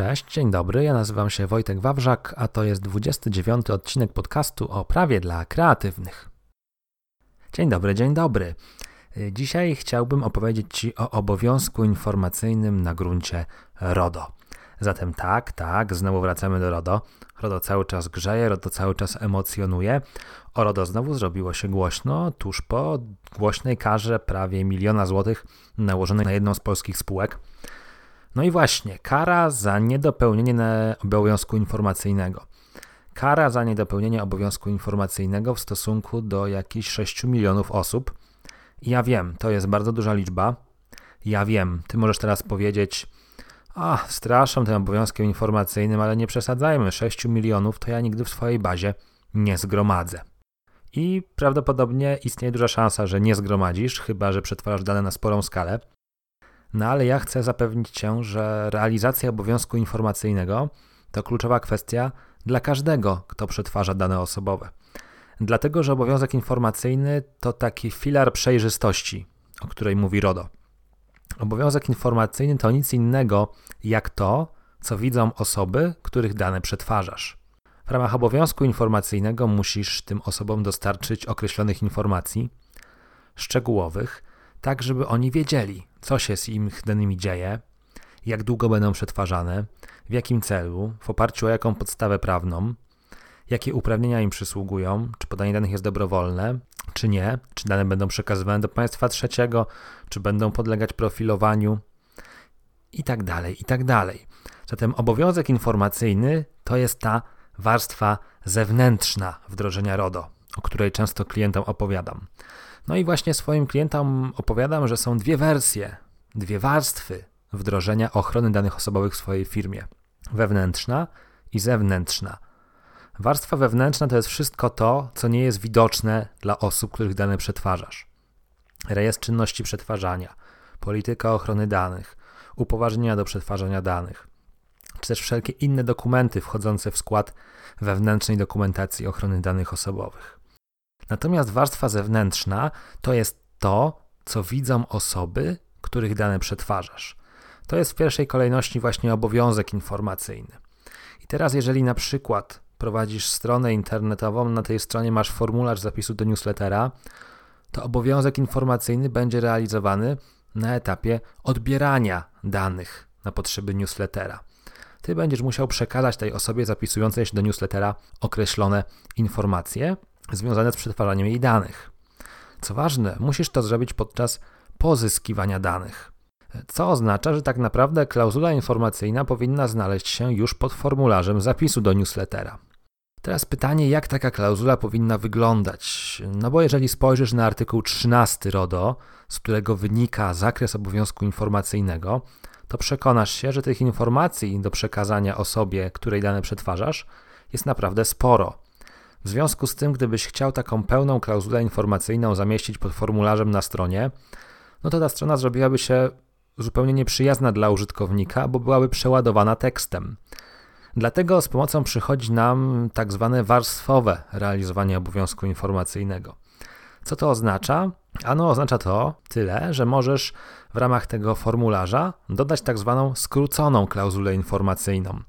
Cześć, dzień dobry. Ja nazywam się Wojtek Wawrzak, a to jest 29 odcinek podcastu o prawie dla kreatywnych. Dzień dobry, dzień dobry. Dzisiaj chciałbym opowiedzieć Ci o obowiązku informacyjnym na gruncie RODO. Zatem tak, tak, znowu wracamy do RODO. RODO cały czas grzeje, RODO cały czas emocjonuje. O RODO znowu zrobiło się głośno tuż po głośnej karze prawie miliona złotych nałożonej na jedną z polskich spółek. No i właśnie, kara za niedopełnienie obowiązku informacyjnego. Kara za niedopełnienie obowiązku informacyjnego w stosunku do jakichś 6 milionów osób. Ja wiem, to jest bardzo duża liczba. Ja wiem, ty możesz teraz powiedzieć, a straszam tym obowiązkiem informacyjnym, ale nie przesadzajmy, 6 milionów to ja nigdy w swojej bazie nie zgromadzę. I prawdopodobnie istnieje duża szansa, że nie zgromadzisz, chyba że przetwarzasz dane na sporą skalę. No ale ja chcę zapewnić Cię, że realizacja obowiązku informacyjnego to kluczowa kwestia dla każdego, kto przetwarza dane osobowe. Dlatego, że obowiązek informacyjny to taki filar przejrzystości, o której mówi RODO. Obowiązek informacyjny to nic innego jak to, co widzą osoby, których dane przetwarzasz. W ramach obowiązku informacyjnego musisz tym osobom dostarczyć określonych informacji szczegółowych, tak żeby oni wiedzieli, co się z ich danymi dzieje, jak długo będą przetwarzane, w jakim celu, w oparciu o jaką podstawę prawną, jakie uprawnienia im przysługują, czy podanie danych jest dobrowolne, czy nie, czy dane będą przekazywane do państwa trzeciego, czy będą podlegać profilowaniu i tak dalej, i tak dalej. Zatem obowiązek informacyjny to jest ta warstwa zewnętrzna wdrożenia RODO, o której często klientom opowiadam. No i właśnie swoim klientom opowiadam, że są dwie wersje, dwie warstwy wdrożenia ochrony danych osobowych w swojej firmie: wewnętrzna i zewnętrzna. Warstwa wewnętrzna to jest wszystko to, co nie jest widoczne dla osób, których dane przetwarzasz. Rejestr czynności przetwarzania, polityka ochrony danych, upoważnienia do przetwarzania danych, czy też wszelkie inne dokumenty wchodzące w skład wewnętrznej dokumentacji ochrony danych osobowych. Natomiast warstwa zewnętrzna to jest to, co widzą osoby, których dane przetwarzasz. To jest w pierwszej kolejności właśnie obowiązek informacyjny. I teraz, jeżeli na przykład prowadzisz stronę internetową, na tej stronie masz formularz zapisu do newslettera, to obowiązek informacyjny będzie realizowany na etapie odbierania danych na potrzeby newslettera. Ty będziesz musiał przekazać tej osobie zapisującej się do newslettera określone informacje, związane z przetwarzaniem jej danych. Co ważne, musisz to zrobić podczas pozyskiwania danych. Co oznacza, że tak naprawdę klauzula informacyjna powinna znaleźć się już pod formularzem zapisu do newslettera. Teraz pytanie, jak taka klauzula powinna wyglądać? No bo jeżeli spojrzysz na artykuł 13 RODO, z którego wynika zakres obowiązku informacyjnego, to przekonasz się, że tych informacji do przekazania osobie, której dane przetwarzasz, jest naprawdę sporo. W związku z tym, gdybyś chciał taką pełną klauzulę informacyjną zamieścić pod formularzem na stronie, no to ta strona zrobiłaby się zupełnie nieprzyjazna dla użytkownika, bo byłaby przeładowana tekstem. Dlatego z pomocą przychodzi nam tak zwane warstwowe realizowanie obowiązku informacyjnego. Co to oznacza? Ano oznacza to tyle, że możesz w ramach tego formularza dodać tak zwaną skróconą klauzulę informacyjną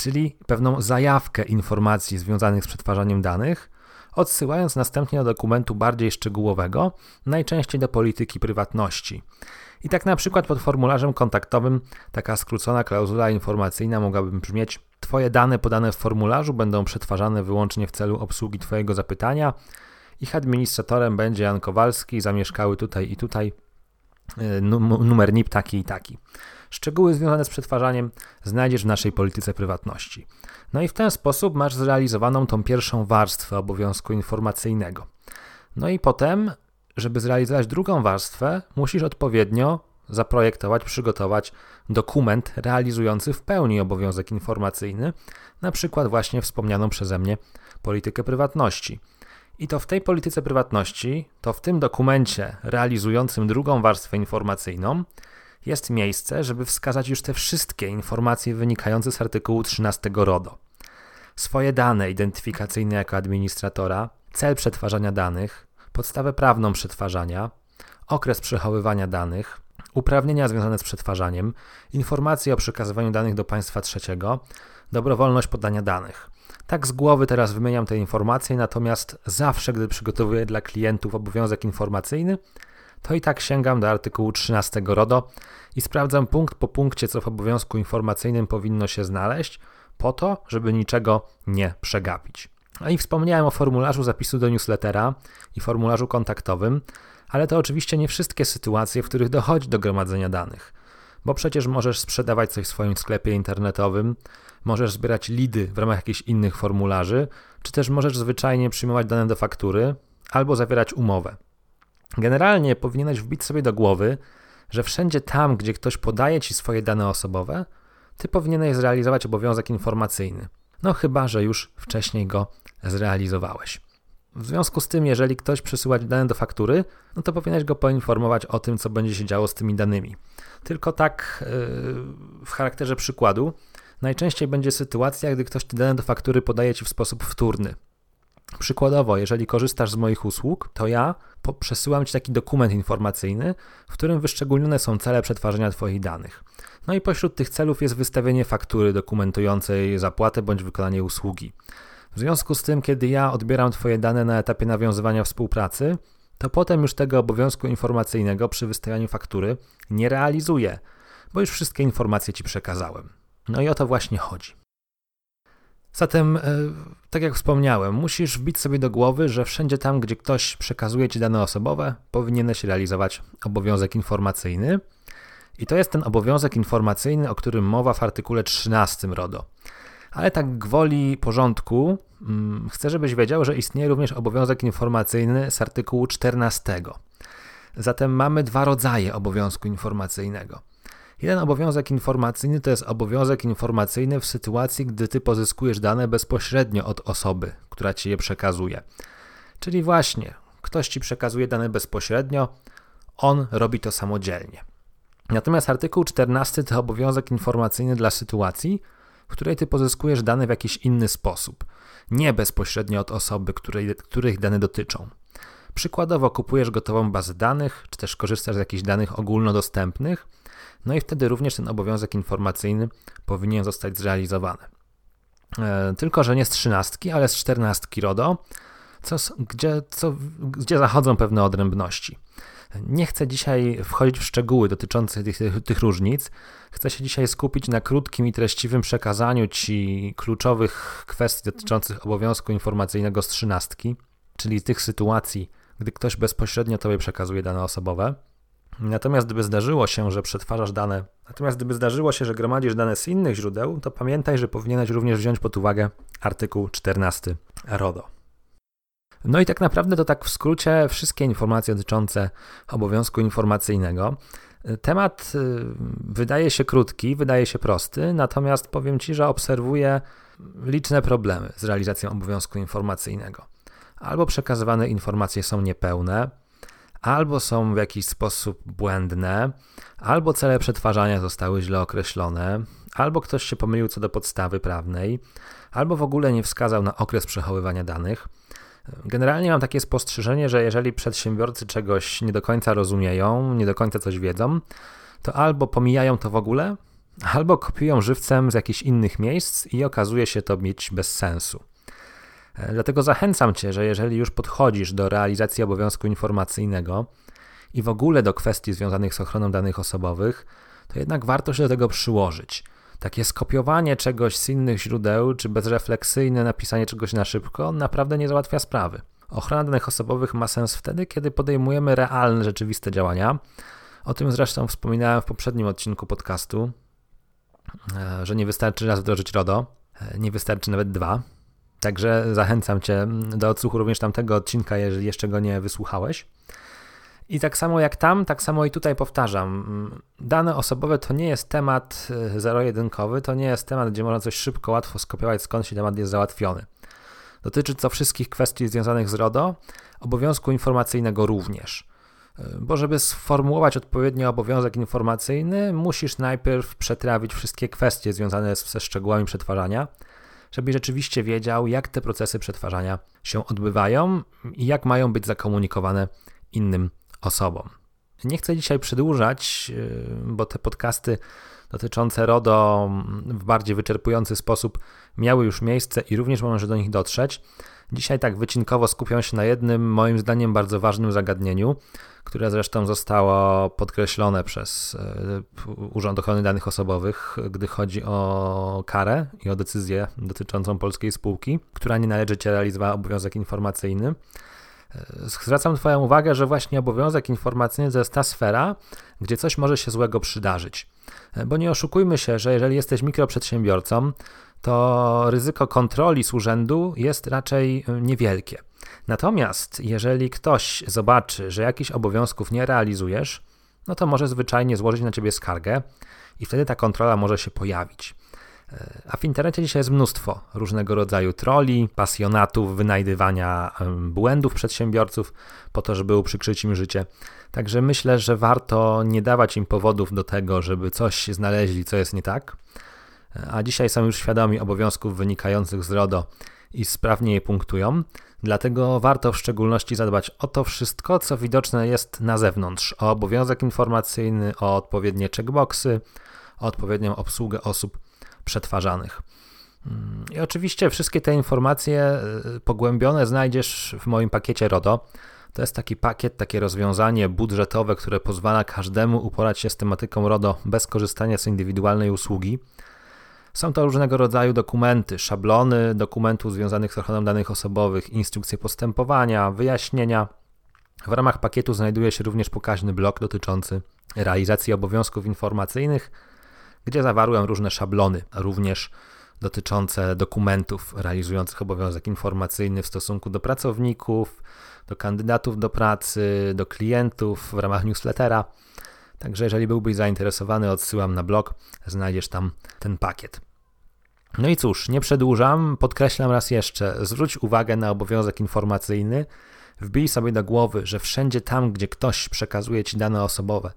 czyli pewną zajawkę informacji związanych z przetwarzaniem danych, odsyłając następnie do dokumentu bardziej szczegółowego, najczęściej do polityki prywatności. I tak na przykład pod formularzem kontaktowym taka skrócona klauzula informacyjna mogłaby brzmieć: Twoje dane podane w formularzu będą przetwarzane wyłącznie w celu obsługi Twojego zapytania. Ich administratorem będzie Jan Kowalski, zamieszkały tutaj i tutaj, y, numer NIP taki i taki. Szczegóły związane z przetwarzaniem znajdziesz w naszej polityce prywatności. No i w ten sposób masz zrealizowaną tą pierwszą warstwę obowiązku informacyjnego. No i potem, żeby zrealizować drugą warstwę, musisz odpowiednio zaprojektować, przygotować dokument realizujący w pełni obowiązek informacyjny, na przykład właśnie wspomnianą przeze mnie politykę prywatności. I to w tej polityce prywatności, to w tym dokumencie realizującym drugą warstwę informacyjną, jest miejsce, żeby wskazać już te wszystkie informacje wynikające z artykułu 13 RODO. Swoje dane identyfikacyjne jako administratora, cel przetwarzania danych, podstawę prawną przetwarzania, okres przechowywania danych, uprawnienia związane z przetwarzaniem, informacje o przekazywaniu danych do państwa trzeciego, dobrowolność podania danych. Tak z głowy teraz wymieniam te informacje, natomiast zawsze, gdy przygotowuję dla klientów obowiązek informacyjny, to i tak sięgam do artykułu 13 RODO i sprawdzam punkt po punkcie, co w obowiązku informacyjnym powinno się znaleźć, po to, żeby niczego nie przegapić. No i wspomniałem o formularzu zapisu do newslettera i formularzu kontaktowym, ale to oczywiście nie wszystkie sytuacje, w których dochodzi do gromadzenia danych. Bo przecież możesz sprzedawać coś w swoim sklepie internetowym, możesz zbierać lidy w ramach jakichś innych formularzy, czy też możesz zwyczajnie przyjmować dane do faktury albo zawierać umowę. Generalnie powinieneś wbić sobie do głowy, że wszędzie tam, gdzie ktoś podaje ci swoje dane osobowe, ty powinieneś zrealizować obowiązek informacyjny. No chyba, że już wcześniej go zrealizowałeś. W związku z tym, jeżeli ktoś przesyła dane do faktury, no to powinieneś go poinformować o tym, co będzie się działo z tymi danymi. Tylko tak yy, w charakterze przykładu, najczęściej będzie sytuacja, gdy ktoś te dane do faktury podaje ci w sposób wtórny. Przykładowo, jeżeli korzystasz z moich usług, to ja przesyłam Ci taki dokument informacyjny, w którym wyszczególnione są cele przetwarzania Twoich danych. No i pośród tych celów jest wystawienie faktury dokumentującej zapłatę bądź wykonanie usługi. W związku z tym, kiedy ja odbieram Twoje dane na etapie nawiązywania współpracy, to potem już tego obowiązku informacyjnego przy wystawianiu faktury nie realizuję, bo już wszystkie informacje Ci przekazałem. No i o to właśnie chodzi. Zatem, e, tak jak wspomniałem, musisz wbić sobie do głowy, że wszędzie tam, gdzie ktoś przekazuje ci dane osobowe, powinieneś realizować obowiązek informacyjny. I to jest ten obowiązek informacyjny, o którym mowa w artykule 13 RODO. Ale tak gwoli porządku, mm, chcę, żebyś wiedział, że istnieje również obowiązek informacyjny z artykułu 14. Zatem mamy dwa rodzaje obowiązku informacyjnego. Jeden obowiązek informacyjny to jest obowiązek informacyjny w sytuacji, gdy ty pozyskujesz dane bezpośrednio od osoby, która ci je przekazuje. Czyli właśnie, ktoś ci przekazuje dane bezpośrednio, on robi to samodzielnie. Natomiast artykuł 14 to obowiązek informacyjny dla sytuacji, w której ty pozyskujesz dane w jakiś inny sposób, nie bezpośrednio od osoby, której, których dane dotyczą. Przykładowo kupujesz gotową bazę danych, czy też korzystasz z jakichś danych ogólnodostępnych, no i wtedy również ten obowiązek informacyjny powinien zostać zrealizowany. E, tylko, że nie z trzynastki, ale z czternastki RODO, co, gdzie, co, gdzie zachodzą pewne odrębności. Nie chcę dzisiaj wchodzić w szczegóły dotyczące tych, tych, tych, różnic. Chcę się dzisiaj skupić na krótkim i treściwym przekazaniu Ci kluczowych kwestii dotyczących obowiązku informacyjnego z trzynastki, czyli tych sytuacji, gdy ktoś bezpośrednio Tobie przekazuje dane osobowe. Natomiast gdyby zdarzyło się, że przetwarzasz dane, natomiast gdyby zdarzyło się, że gromadzisz dane z innych źródeł, to pamiętaj, że powinieneś również wziąć pod uwagę artykuł 14 RODO. No i tak naprawdę to tak w skrócie wszystkie informacje dotyczące obowiązku informacyjnego. Temat y, wydaje się krótki, wydaje się prosty, natomiast powiem Ci, że obserwuję liczne problemy z realizacją obowiązku informacyjnego. Albo przekazywane informacje są niepełne, albo są w jakiś sposób błędne, albo cele przetwarzania zostały źle określone, albo ktoś się pomylił co do podstawy prawnej, albo w ogóle nie wskazał na okres przechowywania danych. Generalnie mam takie spostrzeżenie, że jeżeli przedsiębiorcy czegoś nie do końca rozumieją, nie do końca coś wiedzą, to albo pomijają to w ogóle, albo kopiują żywcem z jakichś innych miejsc i okazuje się to mieć bez sensu. E, dlatego zachęcam Cię, że jeżeli już podchodzisz do realizacji obowiązku informacyjnego i w ogóle do kwestii związanych z ochroną danych osobowych, to jednak warto się do tego przyłożyć. Takie skopiowanie czegoś z innych źródeł, czy bezrefleksyjne napisanie czegoś na szybko naprawdę nie załatwia sprawy. Ochrona danych osobowych ma sens wtedy, kiedy podejmujemy realne, rzeczywiste działania. O tym zresztą wspominałem w poprzednim odcinku podcastu, e, że nie wystarczy raz wdrożyć RODO, e, nie wystarczy nawet dwa. Także zachęcam Cię do odsłuchu również tamtego odcinka, jeżeli jeszcze go nie wysłuchałeś. I tak samo jak tam, tak samo i tutaj powtarzam. Dane osobowe to nie jest temat e, zero-jedynkowy, to nie jest temat, gdzie można coś szybko, łatwo skopiować, skąd się temat jest załatwiony. Dotyczy to wszystkich kwestii związanych z RODO, obowiązku informacyjnego również. E, bo żeby sformułować odpowiednio obowiązek informacyjny, musisz najpierw przetrawić wszystkie kwestie związane ze szczegółami przetwarzania, żeby rzeczywiście wiedział, jak te procesy przetwarzania się odbywają i jak mają być zakomunikowane innym osobom. Nie chcę dzisiaj przedłużać, bo te podcasty dotyczące RODO w bardziej wyczerpujący sposób miały już miejsce i również może do nich dotrzeć. Dzisiaj tak wycinkowo skupiam się na jednym, moim zdaniem, bardzo ważnym zagadnieniu, które zresztą zostało podkreślone przez e, Urząd Ochrony Danych Osobowych, gdy chodzi o karę i o decyzję dotyczącą polskiej spółki, która nie należycie realizowała obowiązek informacyjny. E, zwracam Twoją uwagę, że właśnie obowiązek informacyjny to jest ta sfera, gdzie coś może się złego przydarzyć. E, bo nie oszukujmy się, że jeżeli jesteś mikroprzedsiębiorcą, to ryzyko kontroli z urzędu jest raczej niewielkie. Natomiast jeżeli ktoś zobaczy, że jakichś obowiązków nie realizujesz, no to może zwyczajnie złożyć na ciebie skargę i wtedy ta kontrola może się pojawić. E, a w internecie dzisiaj jest mnóstwo różnego rodzaju troli, pasjonatów wynajdywania błędów przedsiębiorców po to, żeby uprzykrzyć im życie. Także myślę, że warto nie dawać im powodów do tego, żeby coś znaleźli, co jest nie tak a dzisiaj są już świadomi obowiązków wynikających z RODO i sprawnie je punktują. Dlatego warto w szczególności zadbać o to wszystko, co widoczne jest na zewnątrz: o obowiązek informacyjny, o odpowiednie checkboxy, o odpowiednią obsługę osób przetwarzanych. I oczywiście wszystkie te informacje y, pogłębione znajdziesz w moim pakiecie RODO. To jest taki pakiet, takie rozwiązanie budżetowe, które pozwala każdemu uporać się z tematyką RODO bez korzystania z indywidualnej usługi. Są to różnego rodzaju dokumenty, szablony dokumentów związanych z ochroną danych osobowych, instrukcje postępowania, wyjaśnienia. W ramach pakietu znajduje się również pokaźny blok dotyczący realizacji obowiązków informacyjnych, gdzie zawarłem różne szablony, również dotyczące dokumentów realizujących obowiązek informacyjny w stosunku do pracowników, do kandydatów do pracy, do klientów w ramach newslettera. Także jeżeli byłbyś zainteresowany, odsyłam na blog, znajdziesz tam ten pakiet. No i cóż, nie przedłużam, podkreślam raz jeszcze, zwróć uwagę na obowiązek informacyjny, wbij sobie do głowy, że wszędzie tam, gdzie ktoś przekazuje ci dane osobowe,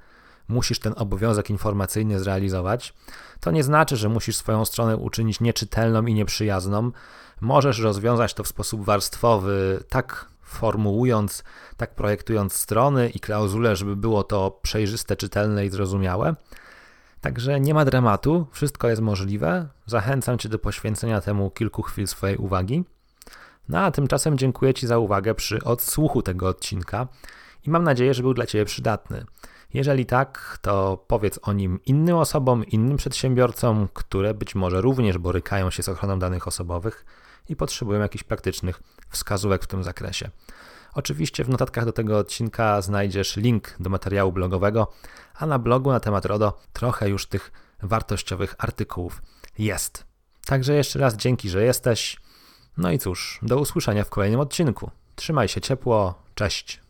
musisz ten obowiązek informacyjny zrealizować. To nie znaczy, że musisz swoją stronę uczynić nieczytelną i nieprzyjazną. Możesz rozwiązać to w sposób warstwowy, tak formułując, tak projektując strony i klauzule, żeby było to przejrzyste, czytelne i zrozumiałe. Także nie ma dramatu, wszystko jest możliwe. Zachęcam Cię do poświęcenia temu kilku chwil swojej uwagi. No a tymczasem dziękuję Ci za uwagę przy odsłuchu tego odcinka i mam nadzieję, że był dla Ciebie przydatny. Jeżeli tak, to powiedz o nim innym osobom, innym przedsiębiorcom, które być może również borykają się z ochroną danych osobowych i potrzebują jakichś praktycznych wskazówek w tym zakresie. Oczywiście w notatkach do tego odcinka znajdziesz link do materiału blogowego, a na blogu na temat RODO trochę już tych wartościowych artykułów jest. Także jeszcze raz dzięki, że jesteś. No i cóż, do usłyszenia w kolejnym odcinku. Trzymaj się ciepło, cześć.